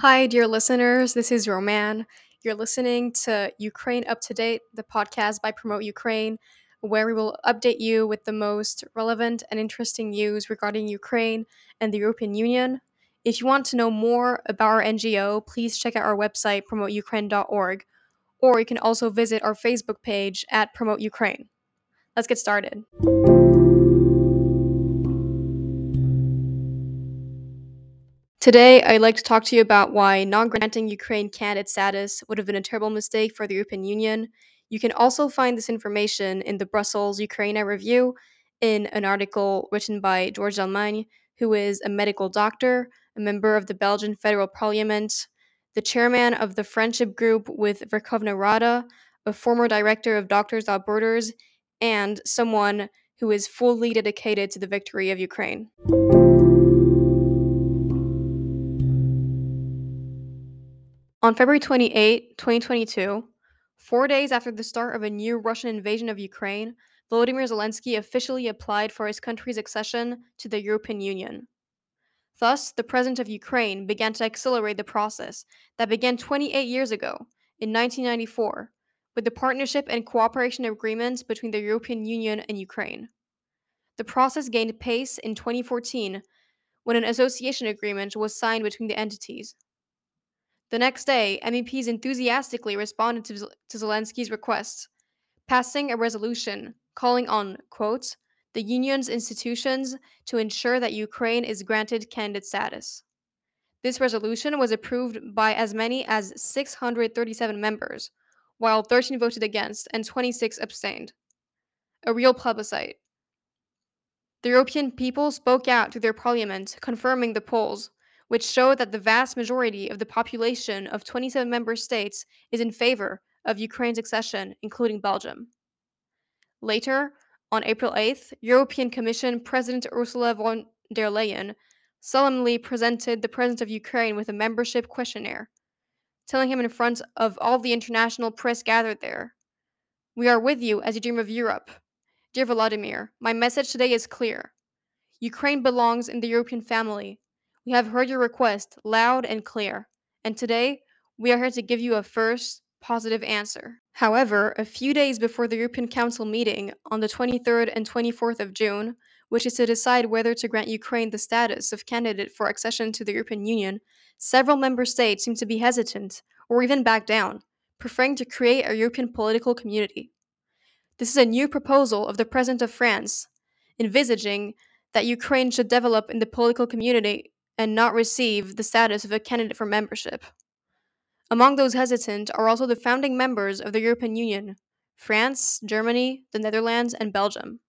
Hi, dear listeners. This is Roman. You're listening to Ukraine Up to Date, the podcast by Promote Ukraine, where we will update you with the most relevant and interesting news regarding Ukraine and the European Union. If you want to know more about our NGO, please check out our website, promoteukraine.org, or you can also visit our Facebook page at Promote Ukraine. Let's get started. Today, I'd like to talk to you about why non granting Ukraine candidate status would have been a terrible mistake for the European Union. You can also find this information in the Brussels Ukraine Review in an article written by George Dallemagne, who is a medical doctor, a member of the Belgian Federal Parliament, the chairman of the friendship group with Verkhovna Rada, a former director of Doctors Without Borders, and someone who is fully dedicated to the victory of Ukraine. On February 28, 2022, four days after the start of a new Russian invasion of Ukraine, Volodymyr Zelensky officially applied for his country's accession to the European Union. Thus, the president of Ukraine began to accelerate the process that began 28 years ago, in 1994, with the partnership and cooperation agreements between the European Union and Ukraine. The process gained pace in 2014 when an association agreement was signed between the entities. The next day, MEPs enthusiastically responded to, to Zelensky's request, passing a resolution calling on, quote, the union's institutions to ensure that Ukraine is granted candidate status. This resolution was approved by as many as 637 members, while 13 voted against and 26 abstained. A real plebiscite. The European people spoke out to their parliament, confirming the polls, which show that the vast majority of the population of 27 member states is in favor of Ukraine's accession, including Belgium. Later, on April 8th, European Commission President Ursula von der Leyen solemnly presented the President of Ukraine with a membership questionnaire, telling him in front of all the international press gathered there We are with you as you dream of Europe. Dear Vladimir, my message today is clear. Ukraine belongs in the European family, we have heard your request loud and clear, and today we are here to give you a first positive answer. However, a few days before the European Council meeting on the 23rd and 24th of June, which is to decide whether to grant Ukraine the status of candidate for accession to the European Union, several member states seem to be hesitant or even back down, preferring to create a European political community. This is a new proposal of the President of France, envisaging that Ukraine should develop in the political community and not receive the status of a candidate for membership. Among those hesitant are also the founding members of the European Union France, Germany, the Netherlands, and Belgium.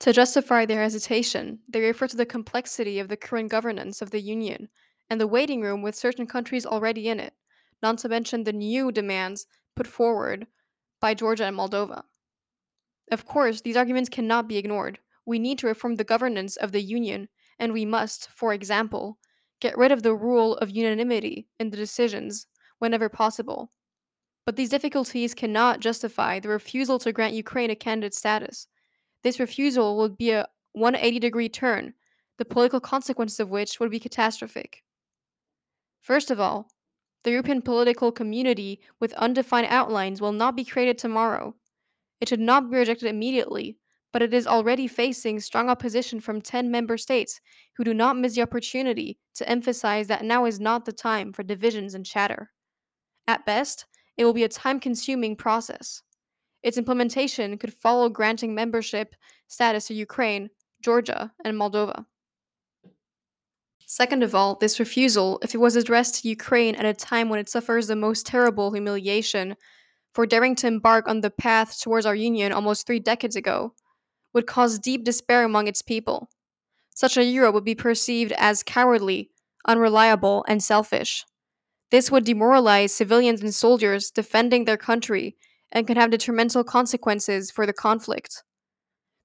To justify their hesitation, they refer to the complexity of the current governance of the Union and the waiting room with certain countries already in it, not to mention the new demands put forward by Georgia and Moldova. Of course, these arguments cannot be ignored. We need to reform the governance of the Union and we must, for example, get rid of the rule of unanimity in the decisions whenever possible. But these difficulties cannot justify the refusal to grant Ukraine a candidate status. This refusal would be a 180 degree turn, the political consequences of which would be catastrophic. First of all, the European political community with undefined outlines will not be created tomorrow. It should not be rejected immediately, but it is already facing strong opposition from 10 member states who do not miss the opportunity to emphasize that now is not the time for divisions and chatter. At best, it will be a time consuming process. Its implementation could follow granting membership status to Ukraine, Georgia, and Moldova. Second of all, this refusal, if it was addressed to Ukraine at a time when it suffers the most terrible humiliation for daring to embark on the path towards our union almost three decades ago, would cause deep despair among its people. Such a Europe would be perceived as cowardly, unreliable, and selfish. This would demoralize civilians and soldiers defending their country and could have detrimental consequences for the conflict.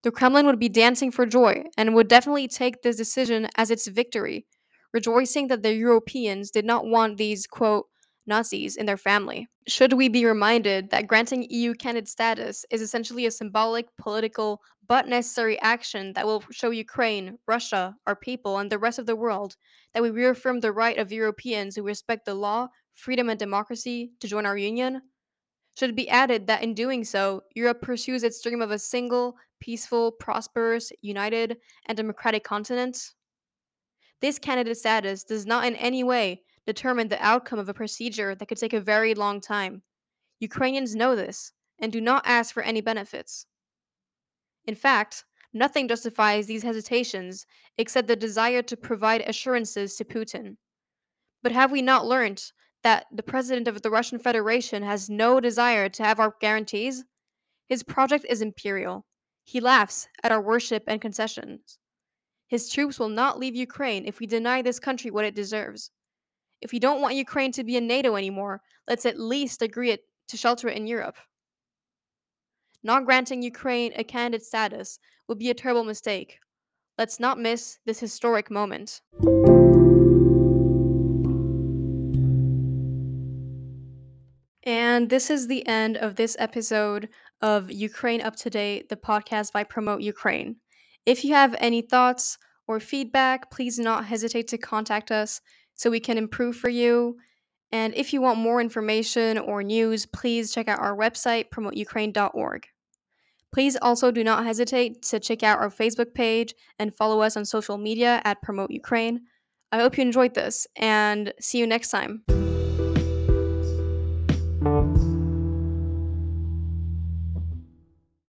The Kremlin would be dancing for joy and would definitely take this decision as its victory, rejoicing that the Europeans did not want these, quote, Nazis in their family. Should we be reminded that granting EU candidate status is essentially a symbolic political but necessary action that will show Ukraine, Russia, our people, and the rest of the world that we reaffirm the right of Europeans who respect the law, freedom, and democracy to join our union? Should it be added that in doing so, Europe pursues its dream of a single, peaceful, prosperous, united, and democratic continent? This candidate status does not in any way determine the outcome of a procedure that could take a very long time. Ukrainians know this and do not ask for any benefits. In fact, nothing justifies these hesitations except the desire to provide assurances to Putin. But have we not learned that the president of the Russian Federation has no desire to have our guarantees? His project is imperial. He laughs at our worship and concessions. His troops will not leave Ukraine if we deny this country what it deserves. If we don't want Ukraine to be in NATO anymore, let's at least agree it, to shelter it in Europe. Not granting Ukraine a candidate status would be a terrible mistake. Let's not miss this historic moment. And this is the end of this episode of Ukraine Up to Date, the podcast by Promote Ukraine. If you have any thoughts or feedback, please not hesitate to contact us so we can improve for you. And if you want more information or news, please check out our website, promoteukraine.org. Please also do not hesitate to check out our Facebook page and follow us on social media at Promote Ukraine. I hope you enjoyed this and see you next time.